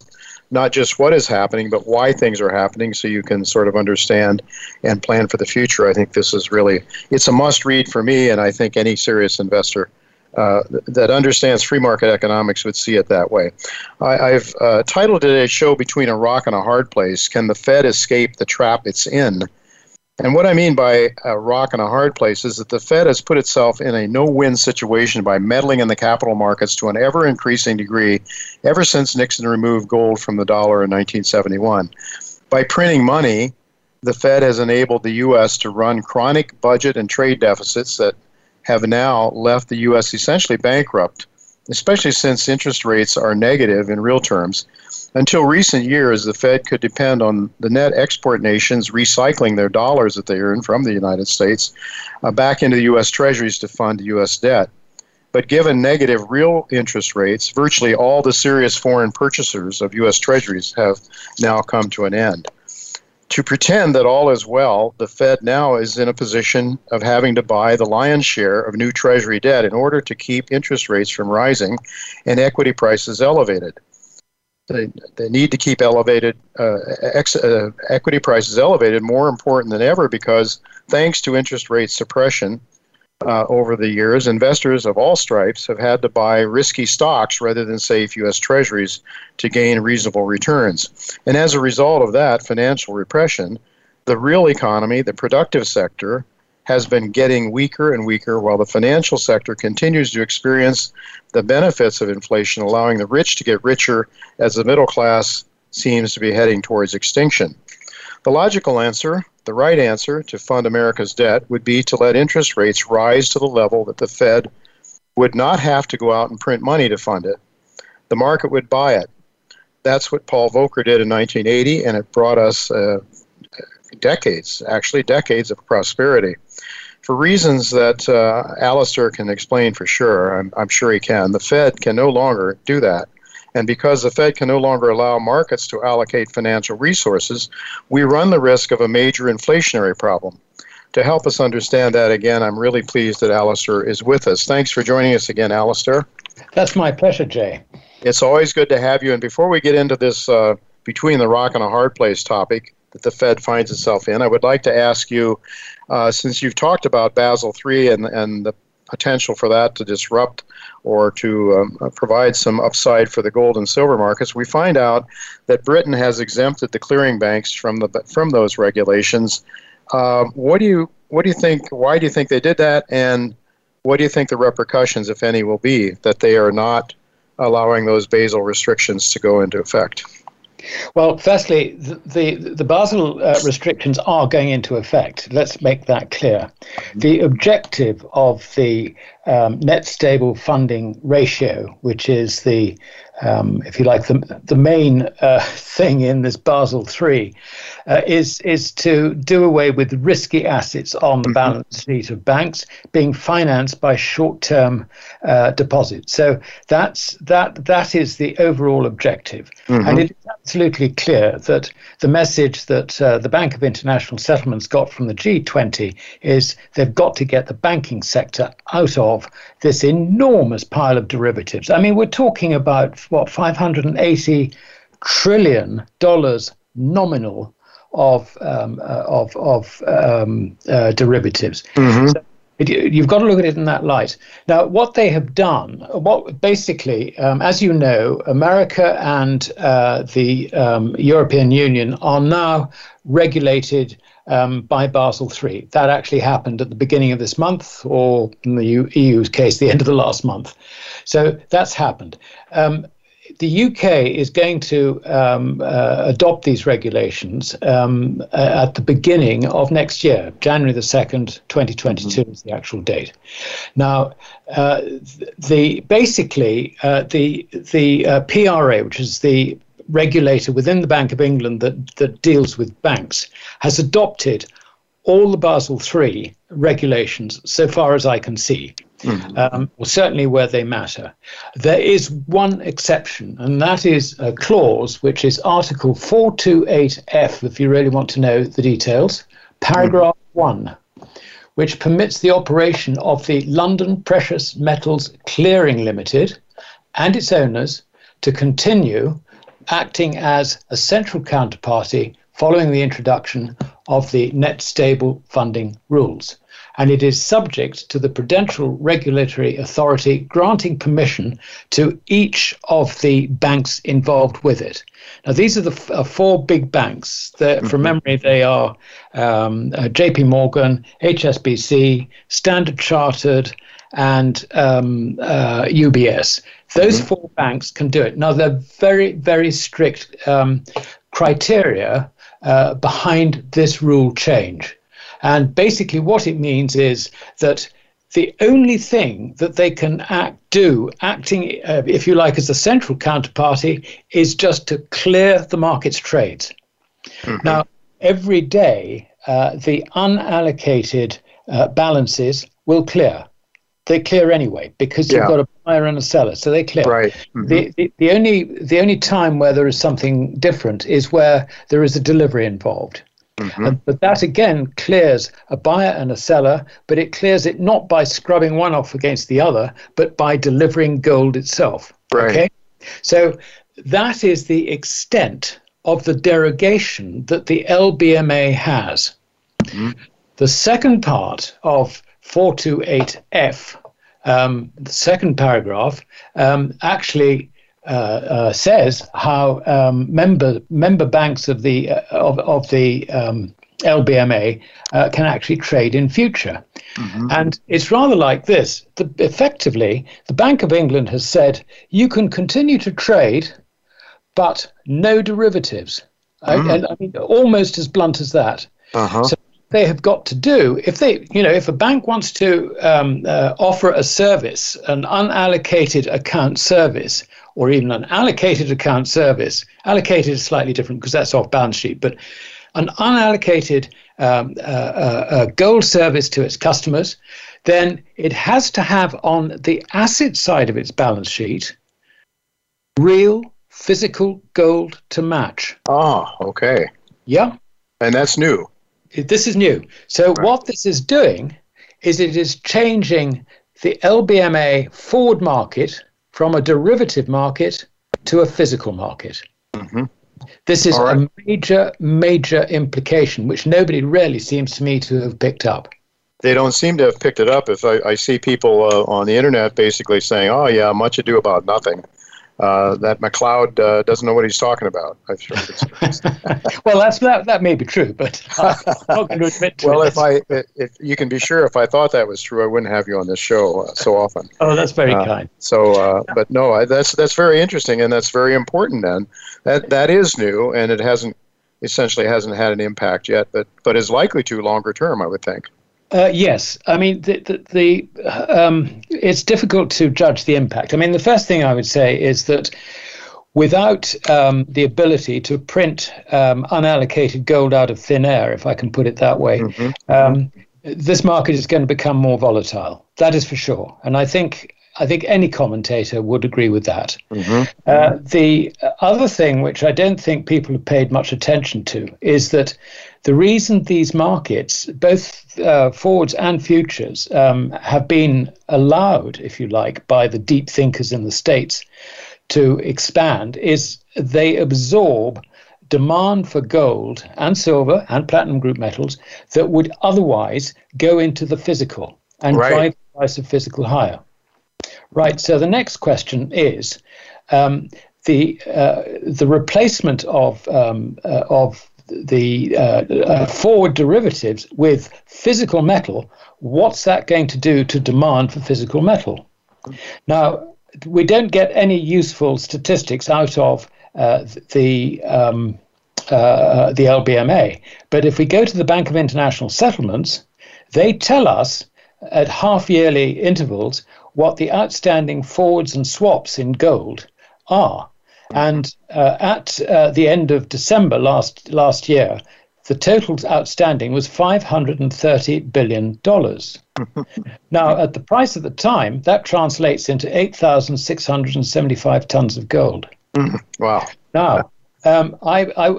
not just what is happening, but why things are happening so you can sort of understand and plan for the future. I think this is really, it's a must read for me, and I think any serious investor uh, that understands free market economics would see it that way. I, have uh, titled today's show Between a Rock and a Hard Place Can the Fed Escape the Trap It's In? And what I mean by a rock and a hard place is that the Fed has put itself in a no win situation by meddling in the capital markets to an ever increasing degree ever since Nixon removed gold from the dollar in 1971. By printing money, the Fed has enabled the U.S. to run chronic budget and trade deficits that have now left the U.S. essentially bankrupt, especially since interest rates are negative in real terms until recent years, the Fed could depend on the net export nations recycling their dollars that they earn from the United States uh, back into the U.S. Treasuries to fund U.S. debt. But given negative real interest rates, virtually all the serious foreign purchasers of U.S. Treasuries have now come to an end. To pretend that all is well, the Fed now is in a position of having to buy the lion's share of new Treasury debt in order to keep interest rates from rising and equity prices elevated. They, they need to keep elevated uh, ex, uh, equity prices elevated more important than ever because thanks to interest rate suppression uh, over the years, investors of all stripes have had to buy risky stocks rather than safe U.S. Treasuries to gain reasonable returns. And as a result of that financial repression, the real economy, the productive sector, has been getting weaker and weaker while the financial sector continues to experience the benefits of inflation, allowing the rich to get richer as the middle class seems to be heading towards extinction. The logical answer, the right answer to fund America's debt, would be to let interest rates rise to the level that the Fed would not have to go out and print money to fund it. The market would buy it. That's what Paul Volcker did in 1980, and it brought us uh, decades, actually decades of prosperity for reasons that uh, Alasdair can explain for sure, I'm, I'm sure he can, the Fed can no longer do that. And because the Fed can no longer allow markets to allocate financial resources, we run the risk of a major inflationary problem. To help us understand that again, I'm really pleased that Alasdair is with us. Thanks for joining us again, Alasdair. That's my pleasure, Jay. It's always good to have you. And before we get into this uh, between the rock and a hard place topic that the Fed finds itself in, I would like to ask you uh, since you've talked about Basel III and, and the potential for that to disrupt or to um, uh, provide some upside for the gold and silver markets, we find out that Britain has exempted the clearing banks from the from those regulations. Uh, what do you what do you think? Why do you think they did that? And what do you think the repercussions, if any, will be that they are not allowing those Basel restrictions to go into effect? Well, firstly, the, the, the Basel uh, restrictions are going into effect. Let's make that clear. The objective of the um, net stable funding ratio, which is the um, if you like, the, the main uh, thing in this Basel III uh, is, is to do away with risky assets on the mm-hmm. balance sheet of banks being financed by short term uh, deposits. So that's, that, that is the overall objective. Mm-hmm. And it absolutely clear that the message that uh, the Bank of International Settlements got from the G20 is they've got to get the banking sector out of this enormous pile of derivatives. I mean, we're talking about what 580 trillion dollars nominal of um, uh, of of um, uh, derivatives. Mm-hmm. So it, you've got to look at it in that light. Now, what they have done, what basically, um, as you know, America and uh, the um, European Union are now regulated um, by Basel III. That actually happened at the beginning of this month, or in the EU's case, the end of the last month. So that's happened. Um, the UK is going to um, uh, adopt these regulations um, uh, at the beginning of next year, January the 2nd, 2022 mm-hmm. is the actual date. Now, uh, the basically uh, the the uh, PRA, which is the regulator within the Bank of England that, that deals with banks, has adopted all the Basel III regulations so far as I can see. Mm-hmm. Um, or certainly where they matter. There is one exception, and that is a clause which is Article 428F, if you really want to know the details, paragraph mm-hmm. 1, which permits the operation of the London Precious Metals Clearing Limited and its owners to continue acting as a central counterparty following the introduction of the net stable funding rules. And it is subject to the Prudential Regulatory Authority granting permission to each of the banks involved with it. Now, these are the f- uh, four big banks. Mm-hmm. From memory, they are um, uh, JP Morgan, HSBC, Standard Chartered, and um, uh, UBS. Those mm-hmm. four banks can do it. Now, they're very, very strict um, criteria uh, behind this rule change. And basically, what it means is that the only thing that they can act, do, acting, uh, if you like, as a central counterparty, is just to clear the market's trades. Mm-hmm. Now, every day, uh, the unallocated uh, balances will clear they clear anyway because you've got a buyer and a seller, so they clear. Right. Mm-hmm. The, the, the only the only time where there is something different is where there is a delivery involved. Mm-hmm. And, but that again clears a buyer and a seller, but it clears it not by scrubbing one off against the other, but by delivering gold itself. Right. Okay. So that is the extent of the derogation that the LBMA has. Mm-hmm. The second part of 428F, um, the second paragraph, um, actually says how um, member member banks of the uh, of of the um, LBMA uh, can actually trade in future, mm-hmm. and it's rather like this. The, effectively, the Bank of England has said you can continue to trade, but no derivatives. Mm. I, and I mean, almost as blunt as that. Uh-huh. So they have got to do if they you know if a bank wants to um, uh, offer a service an unallocated account service or even an allocated account service. Allocated is slightly different because that's off balance sheet but an unallocated um, uh, uh, uh, gold service to its customers then it has to have on the asset side of its balance sheet real physical gold to match. Ah okay. Yeah. And that's new. This is new. So right. what this is doing is it is changing the LBMA forward market from a derivative market to a physical market. Mm-hmm. This is right. a major, major implication, which nobody really seems to me to have picked up. they don't seem to have picked it up. If I, I see people uh, on the internet basically saying, "Oh yeah, much ado about nothing," uh, that Macleod uh, doesn't know what he's talking about. well, that's that, that may be true, but I'm not going to admit to well, it. if I, if you can be sure, if I thought that was true, I wouldn't have you on this show uh, so often. Oh, that's very Uh, kind. So, uh, but no, I, that's that's very interesting, and that's very important. Then that that is new, and it hasn't essentially hasn't had an impact yet, but but is likely to longer term, I would think. Uh, yes, I mean the the, the um, it's difficult to judge the impact. I mean, the first thing I would say is that without um, the ability to print um, unallocated gold out of thin air, if I can put it that way, um, this market is going to become more volatile. That is for sure, and I think. I think any commentator would agree with that. Uh, the other thing, which I don't think people have paid much attention to, is that the reason these markets, both uh, forwards and futures, um, have been allowed, if you like, by the deep thinkers in the States to expand is they absorb demand for gold and silver and platinum group metals that would otherwise go into the physical and Right. drive the price of physical higher. Right. So the next question is um, the uh, the replacement of um, uh, of the uh, uh, forward derivatives with physical metal. What's that going to do to demand for physical metal? Now, we don't get any useful statistics out of uh, the um, uh, the LBMA, but if we go to the Bank of International Settlements, they tell us at half yearly intervals what the outstanding forwards and swaps in gold are. And uh, at uh, the end of December last last year, the total outstanding was 530 billion dollars. now, at the price at the time, that translates into 8,675 tons of gold. Wow. Now, um, I, I,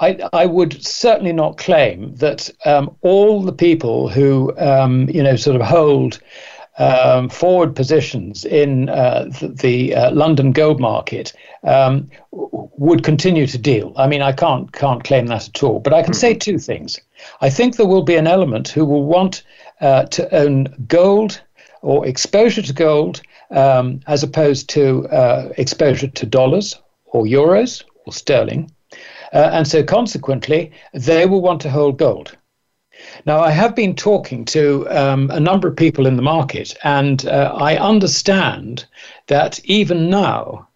I, I would certainly not claim that um, all the people who, um, you know, sort of hold um, forward positions in uh, the, the uh, London gold market um, would continue to deal. I mean, I can't can't claim that at all. But I can say two things. I think there will be an element who will want uh, to own gold or exposure to gold um, as opposed to uh, exposure to dollars or euros or sterling. Uh, and so consequently, they will want to hold gold. Now, I have been talking to um, a number of people in the market, and uh, I understand that even now,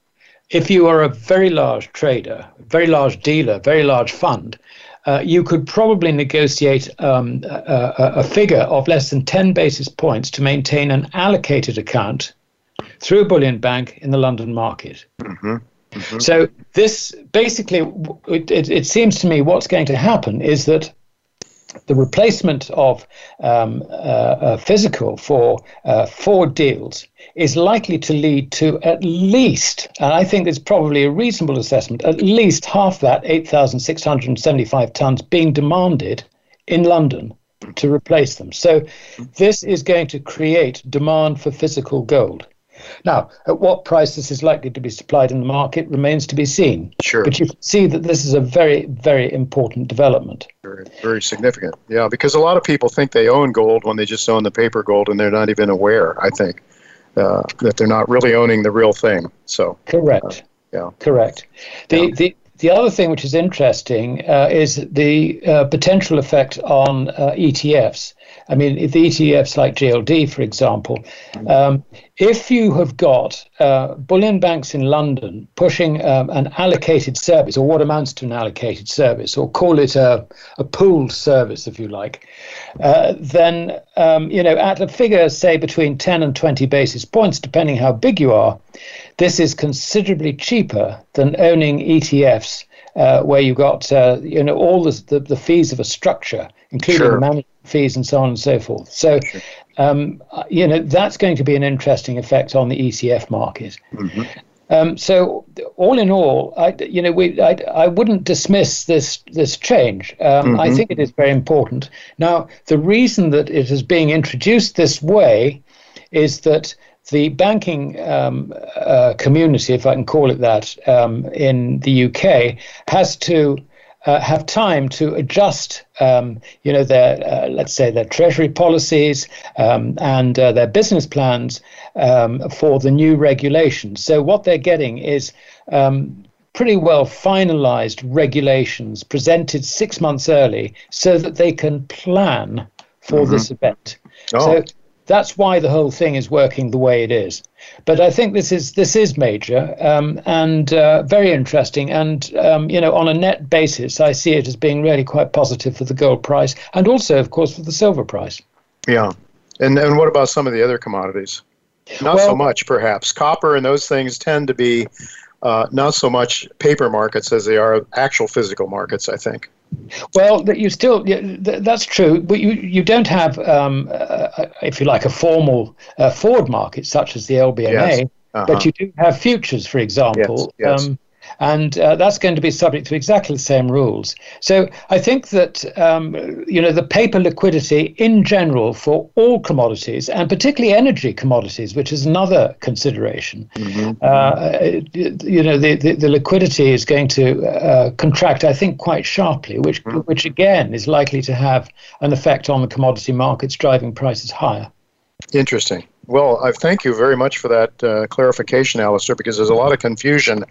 if you are a very large trader, very large dealer, very large fund, uh, you could probably negotiate um, a, a, figure of less than 10 basis points to maintain an allocated account through a bullion bank in the London market. So this basically, it, it, it seems to me what's going to happen is that the replacement of um, uh, uh, physical for uh, deals is likely to lead to at least, and I think it's probably a reasonable assessment, at least half that 8,675 tons being demanded in London to replace them. So this is going to create demand for physical gold. Now, at what price this is likely to be supplied in the market remains to be seen. Sure. But you can see that this is a very, very important development. Very, very significant. Yeah, because a lot of people think they own gold when they just own the paper gold, and they're not even aware. I think uh, that they're not really owning the real thing. So Correct. yeah, Correct. The Yeah. the the other thing which is interesting uh, is the uh, potential effect on uh, ETFs. I mean, the ETFs like GLD, for example, um, if you have got uh, bullion banks in London pushing um, an allocated service, or what amounts to an allocated service, or call it a, a pooled service, if you like, uh, then um, you know at a figure say between 10 and 20 basis points, depending how big you are, this is considerably cheaper than owning ETFs, uh, where you've got uh, you know all the, the the fees of a structure, including Sure. the management fees and so on and so forth. So, um, you know that's going to be an interesting effect on the ETF market. Um, so all in all, I, you know, we, I, I wouldn't dismiss this this change. Um, I think it is very important. Now, the reason that it is being introduced this way is that the banking um, uh, community, if I can call it that, um, in the UK has to uh, have time to adjust, um, you know, their uh, let's say their treasury policies um, and uh, their business plans um, for the new regulations. So what they're getting is um, pretty well finalized regulations presented six months early, so that they can plan for mm-hmm. this event. Oh. So that's why the whole thing is working the way it is. But I think this is this is major um, and uh, very interesting. And um, you know, on a net basis, I see it as being really quite positive for the gold price and also, of course, for the silver price. Yeah, and and what about some of the other commodities? Not well, so much, perhaps. Copper and those things tend to be uh, not so much paper markets as they are actual physical markets. I think. Well, you still that's true, but you you don't have, um, uh, if you like, a formal uh, forward market such as the LBMA, yes. uh-huh. but you do have futures, for example. Yes. Yes. Um, and uh, that's going to be subject to exactly the same rules. So I think that um, you know the paper liquidity in general for all commodities, and particularly energy commodities, which is another consideration. Mm-hmm. Uh, you know the, the, the, liquidity is going to uh, contract, I think, quite sharply, which mm-hmm. which again is likely to have an effect on the commodity markets, driving prices higher. Interesting. Well, I thank you very much for that uh, clarification, Alasdair, because there's a lot of confusion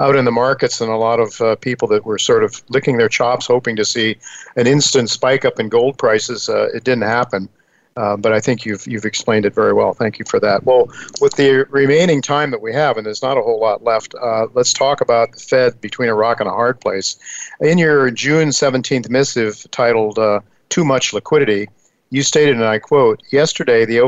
out in the markets and a lot of uh, people that were sort of licking their chops, hoping to see an instant spike up in gold prices. Uh, it didn't happen. Uh, but I think you've you've explained it very well. Thank you for that. Well, with the remaining time that we have, and there's not a whole lot left, uh, let's talk about the Fed between a rock and a hard place. In your June 17th missive titled uh, "Too Much Liquidity," you stated, and I quote: "Yesterday, the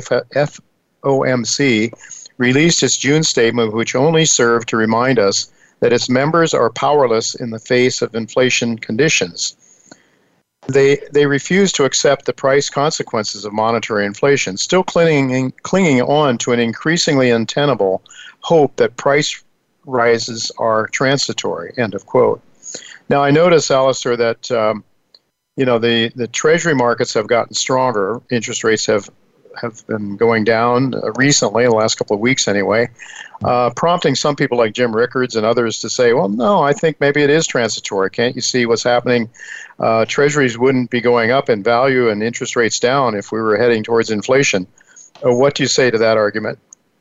FOMC released its June statement, which only served to remind us that its members are powerless in the face of inflation conditions. They, they refuse to accept the price consequences of monetary inflation, still clinging, clinging on to an increasingly untenable hope that price rises are transitory. End of quote. Now, I notice, Alasdair, that um, you know the, the treasury markets have gotten stronger. Interest rates have have been going down uh, recently, the last couple of weeks anyway, uh, prompting some people like Jim Rickards and others to say, well, no, I think maybe it is transitory. Can't you see what's happening? Uh, treasuries wouldn't be going up in value and interest rates down if we were heading towards inflation. Uh, what do you say to that argument?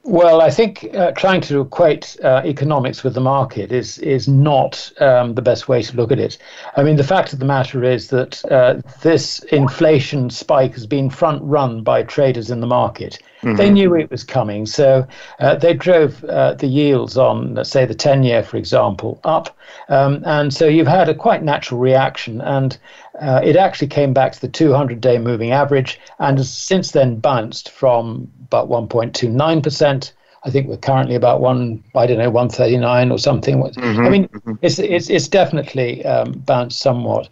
Well, I think uh, trying to equate uh, economics with the market is is not um, the best way to look at it. I mean, the fact of the matter is that uh, this inflation spike has been front run by traders in the market. Mm-hmm. They knew it was coming, so uh, they drove uh, the yields on, let's say, the ten-year, for example, up, um, and so you've had a quite natural reaction, and uh, it actually came back to the 200-day moving average, and has since then bounced from about 1.29%. I think we're currently about one, I don't know, 139 or something. Mm-hmm, I mean, mm-hmm. it's, it's, it's definitely um, bounced somewhat.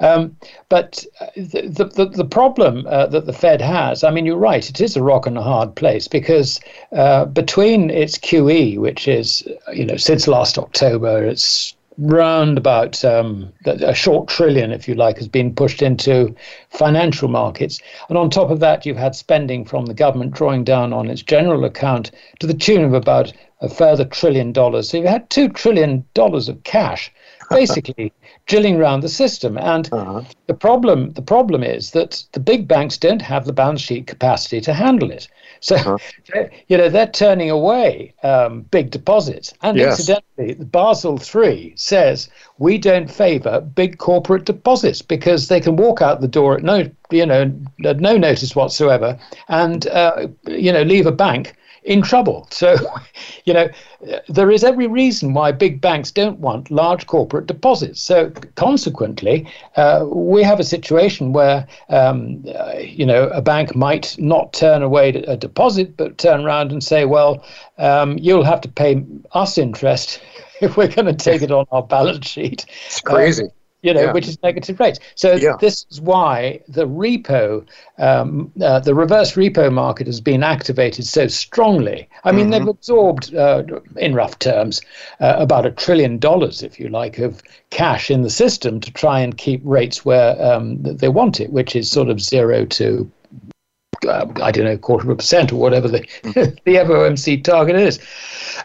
Um, but uh, the, the, the problem uh, that the Fed has, I mean, you're right, it is a rock and a hard place because uh, between its QE, which is, you know, since last October, it's round about um, a short trillion, if you like, has been pushed into financial markets. And on top of that, you've had spending from the government drawing down on its general account to the tune of about a further trillion dollars. So you've had two trillion dollars of cash basically drilling around the system. And uh-huh. the problem the problem is that the big banks don't have the balance sheet capacity to handle it. So, uh-huh. you know, they're turning away um, big deposits. And yes. incidentally, Basel III says we don't favor big corporate deposits because they can walk out the door at no, you know, no notice whatsoever and, uh, you know, leave a bank in trouble. So, you know, there is every reason why big banks don't want large corporate deposits. So, consequently, uh, we have a situation where, um, uh, you know, a bank might not turn away a deposit, but turn around and say, well, um, you'll have to pay us interest if we're going to take it on our balance sheet. It's crazy. Um, you know, yeah. which is negative rates. So yeah. this is why the repo, um, uh, the reverse repo market has been activated so strongly. I mean, mm-hmm. they've absorbed, uh, in rough terms, uh, about a trillion dollars, if you like, of cash in the system to try and keep rates where um, they want it, which is sort of zero to I don't know, quarter of a percent or whatever the, the FOMC target is.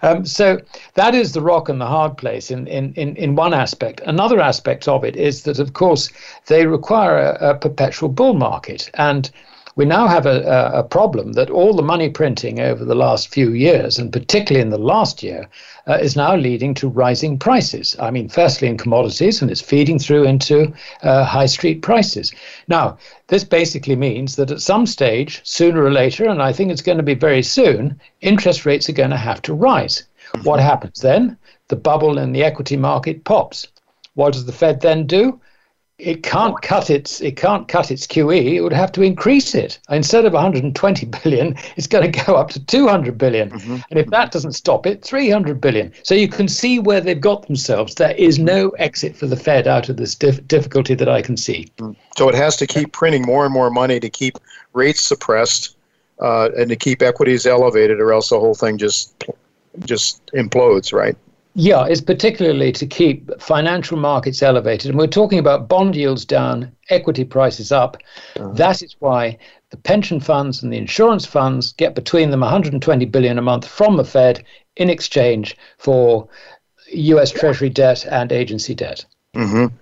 Um, so that is the rock and the hard place in, in, in, in one aspect. Another aspect of it is that, of course, they require a, a perpetual bull market. And we now have a, a, problem that all the money printing over the last few years, and particularly in the last year, uh, is now leading to rising prices. I mean, firstly in commodities, and it's feeding through into uh, high street prices. Now, this basically means that at some stage, sooner or later, and I think it's going to be very soon, interest rates are going to have to rise. What happens then? The bubble in the equity market pops. What does the Fed then do? It can't cut its it can't cut its QE. It would have to increase it. Instead of 120 billion, it's going to go up to 200 billion. Mm-hmm. And if that doesn't stop it, 300 billion. So you can see where they've got themselves. There is no exit for the Fed out of this dif- difficulty that I can see. Mm. So it has to keep printing more and more money to keep rates suppressed uh, and to keep equities elevated, or else the whole thing just just implodes, right? Yeah, it's particularly to keep financial markets elevated. And we're talking about bond yields down, equity prices up. Uh-huh. That is why the pension funds and the insurance funds get between them 120 billion a month from the Fed in exchange for US Treasury debt and agency debt. Mm-hmm.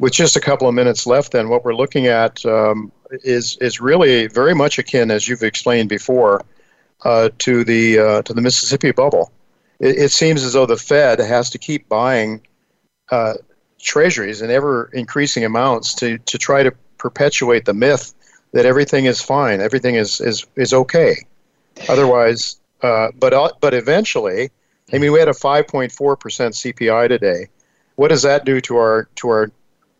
With just a couple of minutes left, then what we're looking at um, is is really very much akin, as you've explained before, uh, to the uh, to the Mississippi bubble it, it seems as though the Fed has to keep buying uh, treasuries in ever increasing amounts to, to try to perpetuate the myth that everything is fine, everything is, is, is okay. Otherwise, uh, but, uh, but eventually, I mean, we had a 5.4% CPI today. What does that do to our, to our,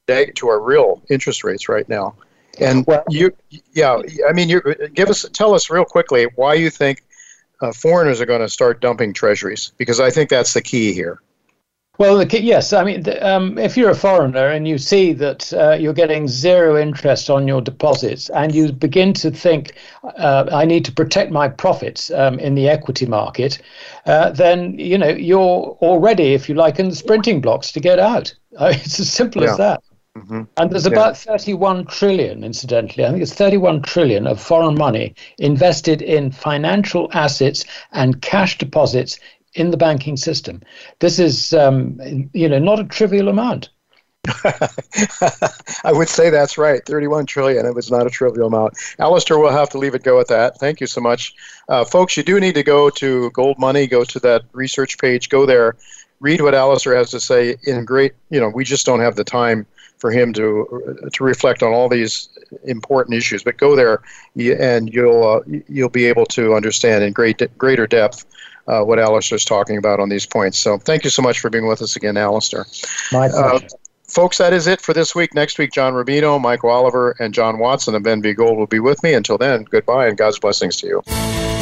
to our real interest rates right now? And well, you, yeah, I mean, you give us, tell us real quickly why you think uh, foreigners are going to start dumping treasuries because I think that's the key here. Well, the, key, yes. I mean, the, um, if you're a foreigner and you see that uh, you're getting zero interest on your deposits, and you begin to think, uh, "I need to protect my profits um, in the equity market," uh, then you know you're already, if you like, in the sprinting blocks to get out. it's as simple yeah. as that. Mm-hmm. And there's yeah. about 31 trillion, incidentally, I think it's 31 trillion of foreign money invested in financial assets and cash deposits in the banking system. This is, um, you know, not a trivial amount. I would say that's right. 31 trillion. It was not a trivial amount. Alasdair, we'll have to leave it go at that. Thank you so much. Uh, folks, you do need to go to Gold Money, go to that research page, go there, read what Alasdair has to say in great, you know, we just don't have the time for him to to reflect on all these important issues. But go there, and you'll uh, you'll be able to understand in great greater depth uh, what Alasdair is talking about on these points. So thank you so much for being with us again, Alasdair. My uh, pleasure. Uh, folks, that is it for this week. Next week, John Rubino, Michael Oliver, and John Watson and Ben B. Gold will be with me. Until then, goodbye and God's blessings to you.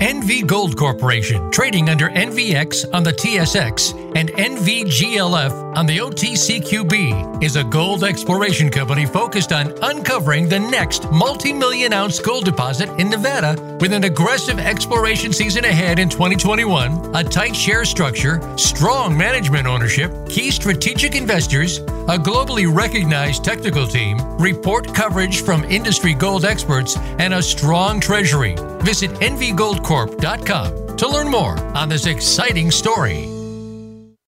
NV Gold Corporation, trading under NVX on the TSX and NVGLF on the OTCQB, is a gold exploration company focused on uncovering the next multi million ounce gold deposit in Nevada with an aggressive exploration season ahead in 2021, a tight share structure, strong management ownership, key strategic investors, a globally recognized technical team, report coverage from industry gold experts, and a strong treasury. Visit NVGoldCorp.com to learn more on this exciting story.